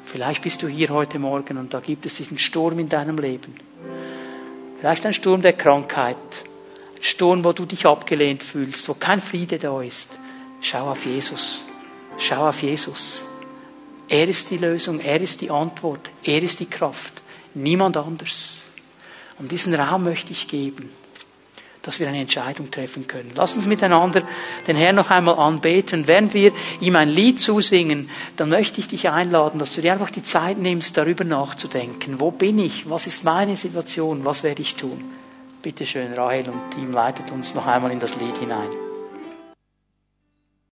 Vielleicht bist du hier heute Morgen und da gibt es diesen Sturm in deinem Leben. Vielleicht ein Sturm der Krankheit, Sturm, wo du dich abgelehnt fühlst, wo kein Friede da ist, schau auf Jesus. Schau auf Jesus. Er ist die Lösung, er ist die Antwort, er ist die Kraft, niemand anders. Und diesen Raum möchte ich geben, dass wir eine Entscheidung treffen können. Lass uns miteinander den Herrn noch einmal anbeten. Während wir ihm ein Lied zusingen, dann möchte ich dich einladen, dass du dir einfach die Zeit nimmst, darüber nachzudenken. Wo bin ich? Was ist meine Situation? Was werde ich tun? Bitte schön, Rahel und Team leitet uns noch einmal in das Lied hinein.